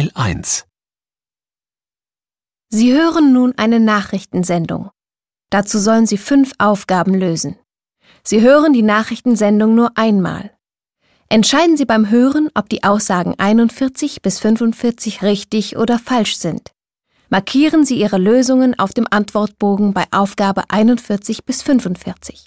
Teil 1 Sie hören nun eine Nachrichtensendung. Dazu sollen Sie fünf Aufgaben lösen. Sie hören die Nachrichtensendung nur einmal. Entscheiden Sie beim Hören, ob die Aussagen 41 bis 45 richtig oder falsch sind. Markieren Sie Ihre Lösungen auf dem Antwortbogen bei Aufgabe 41 bis 45.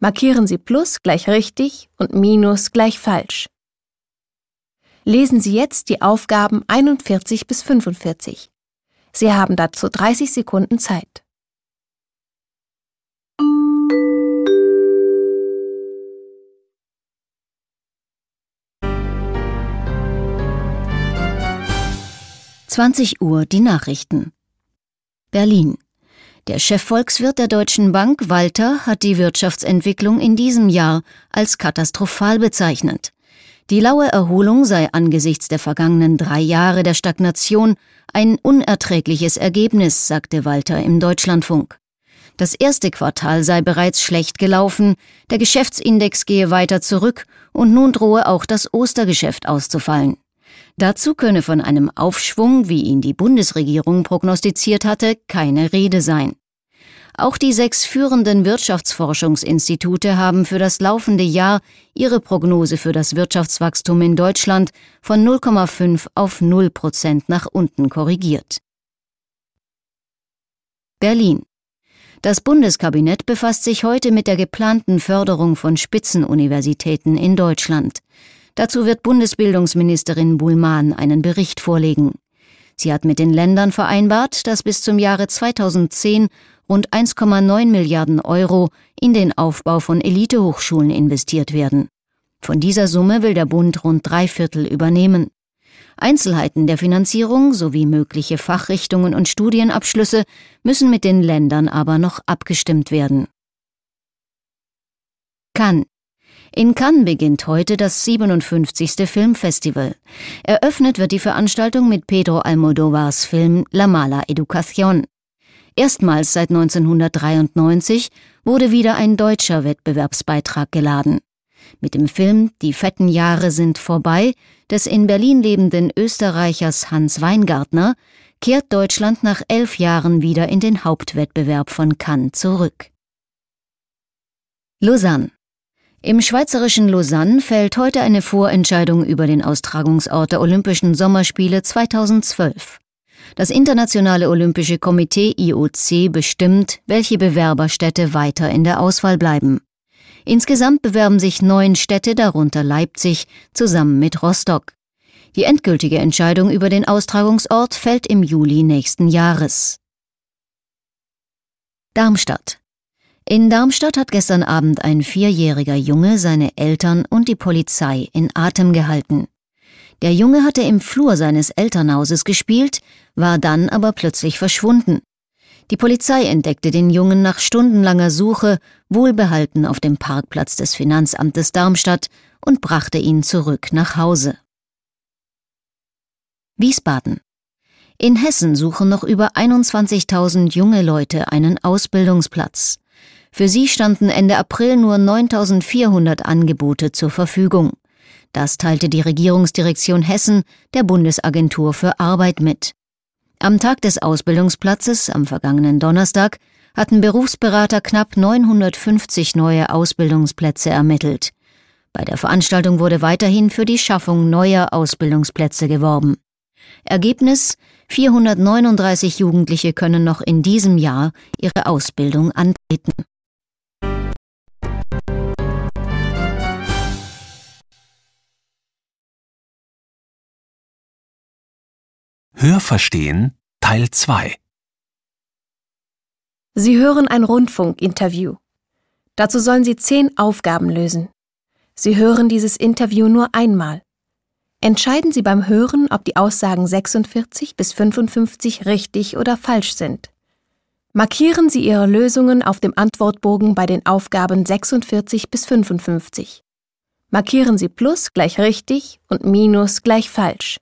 Markieren Sie Plus gleich richtig und Minus gleich falsch. Lesen Sie jetzt die Aufgaben 41 bis 45. Sie haben dazu 30 Sekunden Zeit. Zwanzig Uhr die Nachrichten. Berlin. Der Chefvolkswirt der Deutschen Bank, Walter, hat die Wirtschaftsentwicklung in diesem Jahr als katastrophal bezeichnet. Die laue Erholung sei angesichts der vergangenen drei Jahre der Stagnation ein unerträgliches Ergebnis, sagte Walter im Deutschlandfunk. Das erste Quartal sei bereits schlecht gelaufen, der Geschäftsindex gehe weiter zurück und nun drohe auch das Ostergeschäft auszufallen. Dazu könne von einem Aufschwung, wie ihn die Bundesregierung prognostiziert hatte, keine Rede sein. Auch die sechs führenden Wirtschaftsforschungsinstitute haben für das laufende Jahr ihre Prognose für das Wirtschaftswachstum in Deutschland von 0,5 auf 0 Prozent nach unten korrigiert. Berlin. Das Bundeskabinett befasst sich heute mit der geplanten Förderung von Spitzenuniversitäten in Deutschland. Dazu wird Bundesbildungsministerin Buhlmann einen Bericht vorlegen. Sie hat mit den Ländern vereinbart, dass bis zum Jahre 2010 rund 1,9 Milliarden Euro in den Aufbau von Elitehochschulen investiert werden. Von dieser Summe will der Bund rund drei Viertel übernehmen. Einzelheiten der Finanzierung sowie mögliche Fachrichtungen und Studienabschlüsse müssen mit den Ländern aber noch abgestimmt werden. Cannes in Cannes beginnt heute das 57. Filmfestival. Eröffnet wird die Veranstaltung mit Pedro Almodovars Film La Mala Educación. Erstmals seit 1993 wurde wieder ein deutscher Wettbewerbsbeitrag geladen. Mit dem Film Die fetten Jahre sind vorbei des in Berlin lebenden Österreichers Hans Weingartner kehrt Deutschland nach elf Jahren wieder in den Hauptwettbewerb von Cannes zurück. Lausanne im schweizerischen Lausanne fällt heute eine Vorentscheidung über den Austragungsort der Olympischen Sommerspiele 2012. Das Internationale Olympische Komitee IOC bestimmt, welche Bewerberstädte weiter in der Auswahl bleiben. Insgesamt bewerben sich neun Städte, darunter Leipzig, zusammen mit Rostock. Die endgültige Entscheidung über den Austragungsort fällt im Juli nächsten Jahres. Darmstadt. In Darmstadt hat gestern Abend ein vierjähriger Junge seine Eltern und die Polizei in Atem gehalten. Der Junge hatte im Flur seines Elternhauses gespielt, war dann aber plötzlich verschwunden. Die Polizei entdeckte den Jungen nach stundenlanger Suche wohlbehalten auf dem Parkplatz des Finanzamtes Darmstadt und brachte ihn zurück nach Hause. Wiesbaden. In Hessen suchen noch über 21.000 junge Leute einen Ausbildungsplatz. Für sie standen Ende April nur 9.400 Angebote zur Verfügung. Das teilte die Regierungsdirektion Hessen der Bundesagentur für Arbeit mit. Am Tag des Ausbildungsplatzes, am vergangenen Donnerstag, hatten Berufsberater knapp 950 neue Ausbildungsplätze ermittelt. Bei der Veranstaltung wurde weiterhin für die Schaffung neuer Ausbildungsplätze geworben. Ergebnis 439 Jugendliche können noch in diesem Jahr ihre Ausbildung antreten. Hörverstehen Teil 2 Sie hören ein Rundfunkinterview. Dazu sollen Sie zehn Aufgaben lösen. Sie hören dieses Interview nur einmal. Entscheiden Sie beim Hören, ob die Aussagen 46 bis 55 richtig oder falsch sind. Markieren Sie Ihre Lösungen auf dem Antwortbogen bei den Aufgaben 46 bis 55. Markieren Sie Plus gleich richtig und Minus gleich falsch.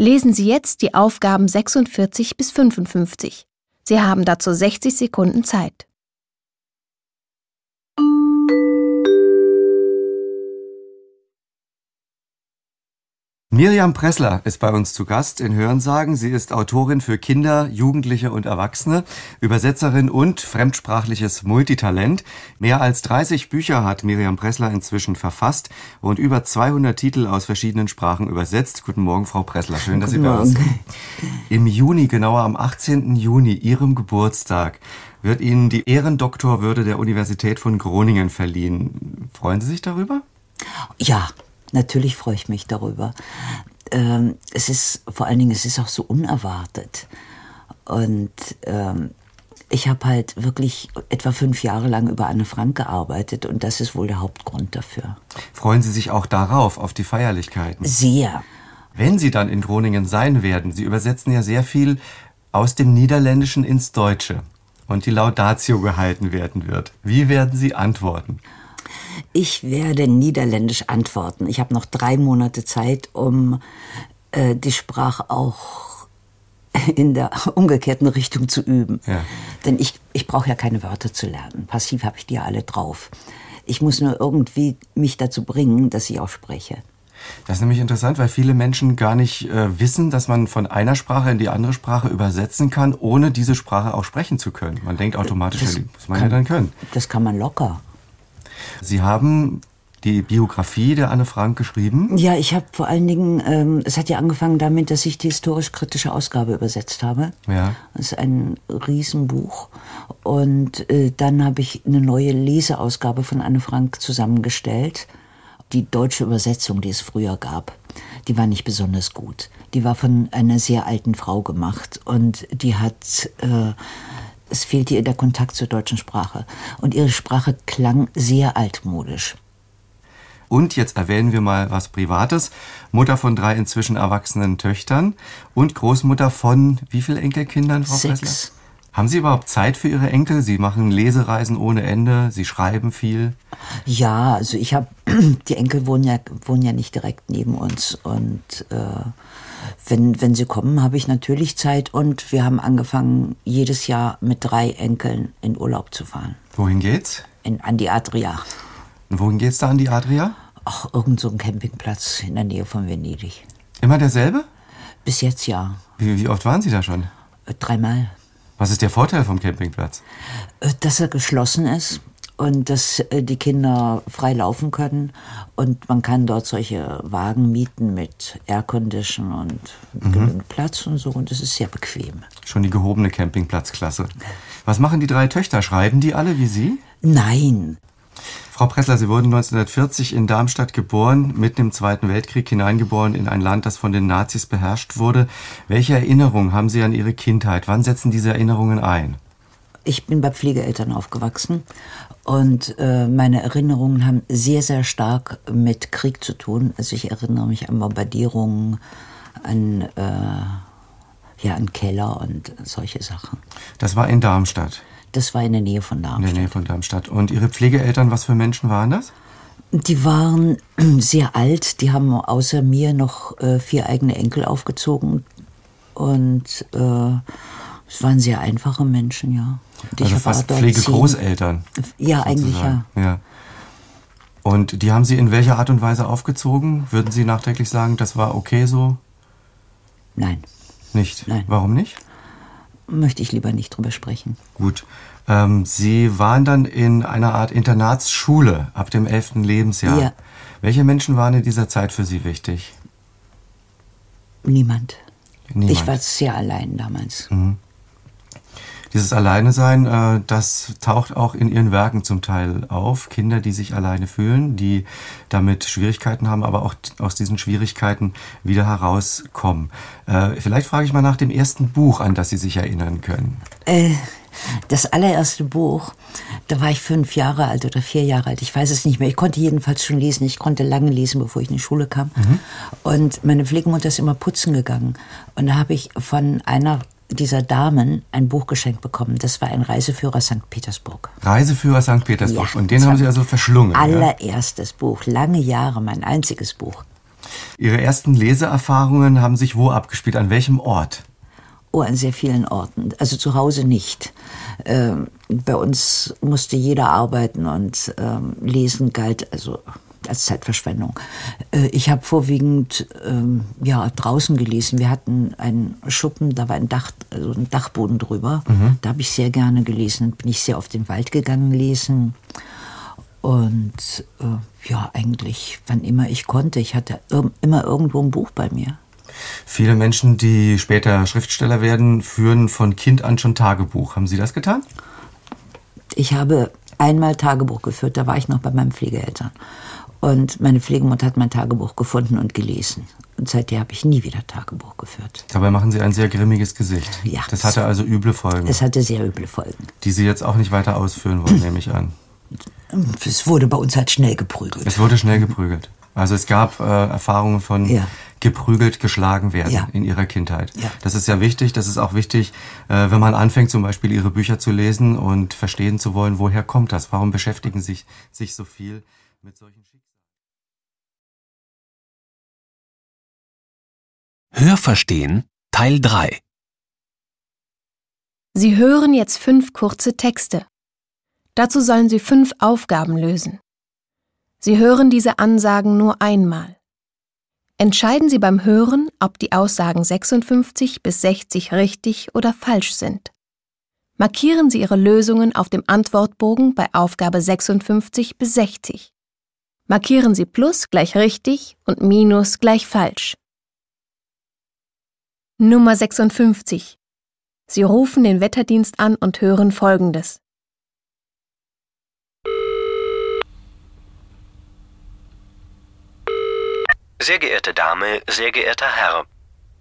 Lesen Sie jetzt die Aufgaben 46 bis 55. Sie haben dazu 60 Sekunden Zeit. Miriam Pressler ist bei uns zu Gast in Hörensagen. Sie ist Autorin für Kinder, Jugendliche und Erwachsene, Übersetzerin und fremdsprachliches Multitalent. Mehr als 30 Bücher hat Miriam Pressler inzwischen verfasst und über 200 Titel aus verschiedenen Sprachen übersetzt. Guten Morgen, Frau Pressler. Schön, dass Guten Sie bei uns sind. Im Juni, genauer am 18. Juni, Ihrem Geburtstag, wird Ihnen die Ehrendoktorwürde der Universität von Groningen verliehen. Freuen Sie sich darüber? Ja, Natürlich freue ich mich darüber. Ähm, es ist vor allen Dingen, es ist auch so unerwartet. Und ähm, ich habe halt wirklich etwa fünf Jahre lang über Anne Frank gearbeitet und das ist wohl der Hauptgrund dafür. Freuen Sie sich auch darauf, auf die Feierlichkeiten? Sehr. Wenn Sie dann in Groningen sein werden, Sie übersetzen ja sehr viel aus dem Niederländischen ins Deutsche und die Laudatio gehalten werden wird. Wie werden Sie antworten? Ich werde niederländisch antworten. Ich habe noch drei Monate Zeit, um äh, die Sprache auch in der umgekehrten Richtung zu üben. Ja. Denn ich, ich brauche ja keine Wörter zu lernen. Passiv habe ich die ja alle drauf. Ich muss nur irgendwie mich dazu bringen, dass ich auch spreche. Das ist nämlich interessant, weil viele Menschen gar nicht äh, wissen, dass man von einer Sprache in die andere Sprache übersetzen kann, ohne diese Sprache auch sprechen zu können. Man denkt automatisch, das, ja, muss man kann, ja dann können. Das kann man locker. Sie haben die Biografie der Anne Frank geschrieben? Ja, ich habe vor allen Dingen, ähm, es hat ja angefangen damit, dass ich die historisch-kritische Ausgabe übersetzt habe. Ja. Das ist ein Riesenbuch. Und äh, dann habe ich eine neue Leseausgabe von Anne Frank zusammengestellt. Die deutsche Übersetzung, die es früher gab, die war nicht besonders gut. Die war von einer sehr alten Frau gemacht und die hat... Äh, es fehlte ihr der Kontakt zur deutschen Sprache. Und ihre Sprache klang sehr altmodisch. Und jetzt erwähnen wir mal was Privates. Mutter von drei inzwischen erwachsenen Töchtern und Großmutter von wie vielen Enkelkindern, Frau Sechs. Pressler? Haben Sie überhaupt Zeit für Ihre Enkel? Sie machen Lesereisen ohne Ende, Sie schreiben viel. Ja, also ich habe, die Enkel wohnen ja, wohnen ja nicht direkt neben uns und äh, wenn, wenn sie kommen, habe ich natürlich Zeit und wir haben angefangen, jedes Jahr mit drei Enkeln in Urlaub zu fahren. Wohin geht's? In, an die Adria. Und wohin geht's da an die Adria? Ach, irgend so ein Campingplatz in der Nähe von Venedig. Immer derselbe? Bis jetzt ja. Wie, wie oft waren Sie da schon? Äh, dreimal. Was ist der Vorteil vom Campingplatz? Äh, dass er geschlossen ist und dass äh, die Kinder frei laufen können und man kann dort solche Wagen mieten mit Aircondition und mhm. genügend Platz und so und es ist sehr bequem. Schon die gehobene Campingplatzklasse. Was machen die drei Töchter? Schreiben die alle wie Sie? Nein. Frau Pressler, Sie wurden 1940 in Darmstadt geboren, mitten im Zweiten Weltkrieg hineingeboren in ein Land, das von den Nazis beherrscht wurde. Welche Erinnerungen haben Sie an Ihre Kindheit? Wann setzen diese Erinnerungen ein? Ich bin bei Pflegeeltern aufgewachsen und äh, meine Erinnerungen haben sehr, sehr stark mit Krieg zu tun. Also ich erinnere mich an Bombardierungen, an, äh, ja, an Keller und solche Sachen. Das war in Darmstadt? Das war in der Nähe von Darmstadt. In der Nähe von Darmstadt. Und Ihre Pflegeeltern, was für Menschen waren das? Die waren sehr alt. Die haben außer mir noch äh, vier eigene Enkel aufgezogen. Und äh, es waren sehr einfache Menschen, ja. Und also fast Pflegegroßeltern. Ja, eigentlich ja. ja. Und die haben Sie in welcher Art und Weise aufgezogen? Würden Sie nachträglich sagen, das war okay so? Nein. Nicht? Nein. Warum nicht? Möchte ich lieber nicht drüber sprechen. Gut. Ähm, Sie waren dann in einer Art Internatsschule ab dem 11. Lebensjahr. Ja. Welche Menschen waren in dieser Zeit für Sie wichtig? Niemand. Niemand. Ich war sehr allein damals. Mhm. Dieses Alleine sein, äh, das taucht auch in ihren Werken zum Teil auf. Kinder, die sich alleine fühlen, die damit Schwierigkeiten haben, aber auch aus diesen Schwierigkeiten wieder herauskommen. Äh, vielleicht frage ich mal nach dem ersten Buch, an das Sie sich erinnern können. Äh, das allererste Buch, da war ich fünf Jahre alt oder vier Jahre alt. Ich weiß es nicht mehr. Ich konnte jedenfalls schon lesen. Ich konnte lange lesen, bevor ich in die Schule kam. Mhm. Und meine Pflegemutter ist immer putzen gegangen. Und da habe ich von einer dieser Damen ein Buch geschenkt bekommen. Das war ein Reiseführer St. Petersburg. Reiseführer St. Petersburg. Ja, Und den haben Sie also verschlungen. Allererstes ja? Buch, lange Jahre, mein einziges Buch. Ihre ersten Leseerfahrungen haben sich wo abgespielt? An welchem Ort? Oh, an sehr vielen Orten. Also zu Hause nicht. Ähm, bei uns musste jeder arbeiten und ähm, lesen galt also nicht als Zeitverschwendung. Äh, ich habe vorwiegend ähm, ja, draußen gelesen. Wir hatten einen Schuppen, da war ein, Dach, also ein Dachboden drüber. Mhm. Da habe ich sehr gerne gelesen. Bin ich sehr auf den Wald gegangen lesen. Und äh, ja, eigentlich, wann immer ich konnte. Ich hatte immer irgendwo ein Buch bei mir. Viele Menschen, die später Schriftsteller werden, führen von Kind an schon Tagebuch. Haben Sie das getan? Ich habe einmal Tagebuch geführt, da war ich noch bei meinen Pflegeeltern. Und meine Pflegemutter hat mein Tagebuch gefunden und gelesen. Und seitdem habe ich nie wieder Tagebuch geführt. Dabei machen Sie ein sehr grimmiges Gesicht. Ja. Das hatte also üble Folgen. Es hatte sehr üble Folgen. Die Sie jetzt auch nicht weiter ausführen wollen, nehme ich an. Es wurde bei uns halt schnell geprügelt. Es wurde schnell geprügelt. Also es gab äh, Erfahrungen von ja. geprügelt, geschlagen werden ja. in ihrer Kindheit. Ja. Das ist ja wichtig. Das ist auch wichtig, äh, wenn man anfängt, zum Beispiel ihre Bücher zu lesen und verstehen zu wollen, woher kommt das? Warum beschäftigen sich sich so viel mit solchen Hörverstehen Teil 3 Sie hören jetzt fünf kurze Texte. Dazu sollen Sie fünf Aufgaben lösen. Sie hören diese Ansagen nur einmal. Entscheiden Sie beim Hören, ob die Aussagen 56 bis 60 richtig oder falsch sind. Markieren Sie Ihre Lösungen auf dem Antwortbogen bei Aufgabe 56 bis 60. Markieren Sie Plus gleich richtig und Minus gleich falsch. Nummer 56. Sie rufen den Wetterdienst an und hören Folgendes. Sehr geehrte Dame, sehr geehrter Herr,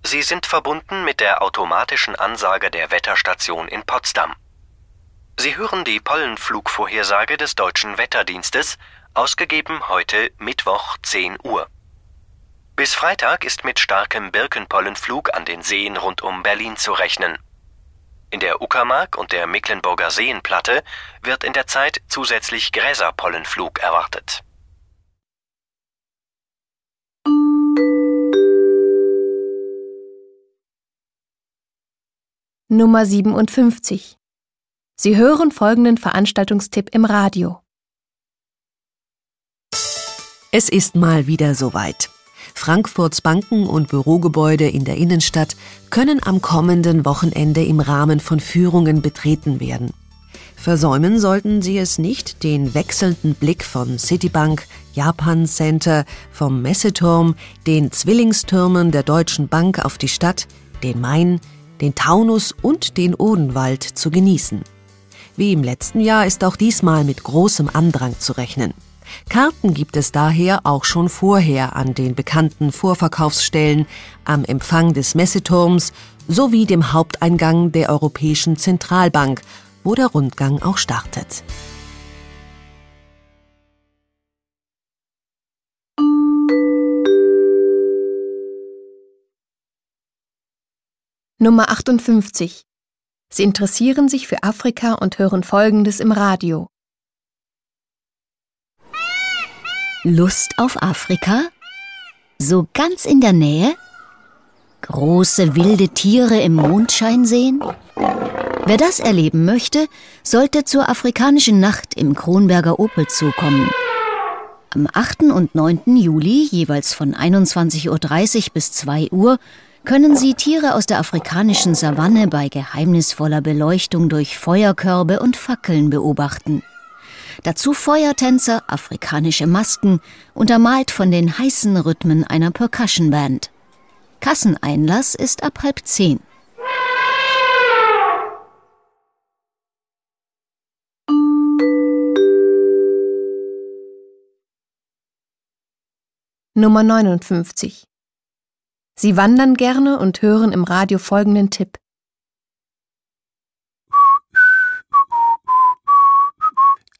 Sie sind verbunden mit der automatischen Ansage der Wetterstation in Potsdam. Sie hören die Pollenflugvorhersage des deutschen Wetterdienstes, ausgegeben heute Mittwoch 10 Uhr. Bis Freitag ist mit starkem Birkenpollenflug an den Seen rund um Berlin zu rechnen. In der Uckermark und der Mecklenburger Seenplatte wird in der Zeit zusätzlich Gräserpollenflug erwartet. Nummer 57. Sie hören folgenden Veranstaltungstipp im Radio. Es ist mal wieder soweit. Frankfurts Banken und Bürogebäude in der Innenstadt können am kommenden Wochenende im Rahmen von Führungen betreten werden. Versäumen sollten Sie es nicht, den wechselnden Blick von Citibank, Japan Center, vom Messeturm, den Zwillingstürmen der Deutschen Bank auf die Stadt, den Main, den Taunus und den Odenwald zu genießen. Wie im letzten Jahr ist auch diesmal mit großem Andrang zu rechnen. Karten gibt es daher auch schon vorher an den bekannten Vorverkaufsstellen, am Empfang des Messeturms sowie dem Haupteingang der Europäischen Zentralbank, wo der Rundgang auch startet. Nummer 58. Sie interessieren sich für Afrika und hören Folgendes im Radio. Lust auf Afrika? So ganz in der Nähe? Große wilde Tiere im Mondschein sehen? Wer das erleben möchte, sollte zur afrikanischen Nacht im Kronberger Opel zukommen. Am 8. und 9. Juli, jeweils von 21.30 Uhr bis 2 Uhr, können Sie Tiere aus der afrikanischen Savanne bei geheimnisvoller Beleuchtung durch Feuerkörbe und Fackeln beobachten. Dazu Feuertänzer, afrikanische Masken, untermalt von den heißen Rhythmen einer Percussion Band. Kasseneinlass ist ab halb zehn. Nummer 59 Sie wandern gerne und hören im Radio folgenden Tipp.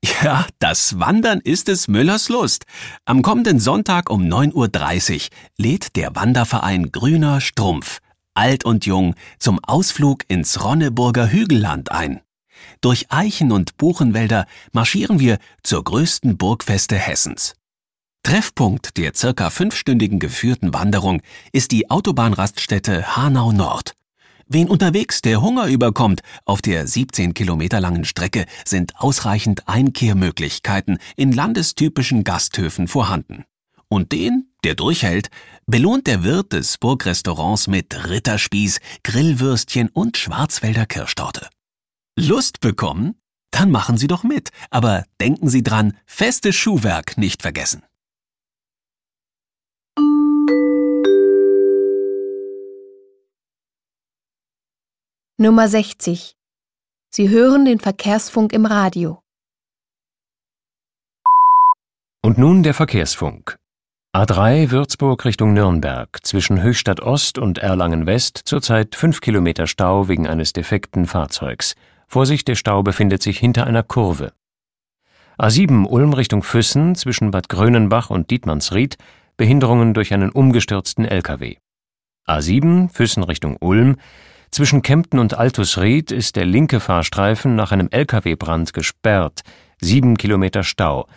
Ja, das Wandern ist es Müllers Lust. Am kommenden Sonntag um 9.30 Uhr lädt der Wanderverein Grüner Strumpf, alt und jung, zum Ausflug ins Ronneburger Hügelland ein. Durch Eichen- und Buchenwälder marschieren wir zur größten Burgfeste Hessens. Treffpunkt der circa fünfstündigen geführten Wanderung ist die Autobahnraststätte Hanau Nord. Wen unterwegs der Hunger überkommt, auf der 17 Kilometer langen Strecke sind ausreichend Einkehrmöglichkeiten in landestypischen Gasthöfen vorhanden. Und den, der durchhält, belohnt der Wirt des Burgrestaurants mit Ritterspieß, Grillwürstchen und Schwarzwälder Kirschtorte. Lust bekommen? Dann machen Sie doch mit, aber denken Sie dran, festes Schuhwerk nicht vergessen. Nummer 60. Sie hören den Verkehrsfunk im Radio. Und nun der Verkehrsfunk. A3 Würzburg Richtung Nürnberg zwischen Höchstadt Ost und Erlangen West zurzeit 5 Kilometer Stau wegen eines defekten Fahrzeugs. Vorsicht, der Stau befindet sich hinter einer Kurve. A7 Ulm Richtung Füssen zwischen Bad Grönenbach und Dietmannsried Behinderungen durch einen umgestürzten LKW. A7 Füssen Richtung Ulm zwischen Kempten und Altusried ist der linke Fahrstreifen nach einem Lkw-Brand gesperrt. Sieben Kilometer Stau.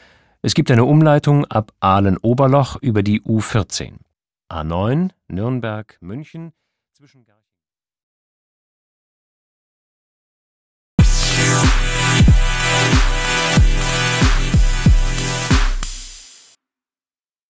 Es gibt eine Umleitung ab Aalen-Oberloch über die U14. A9 Nürnberg-München zwischen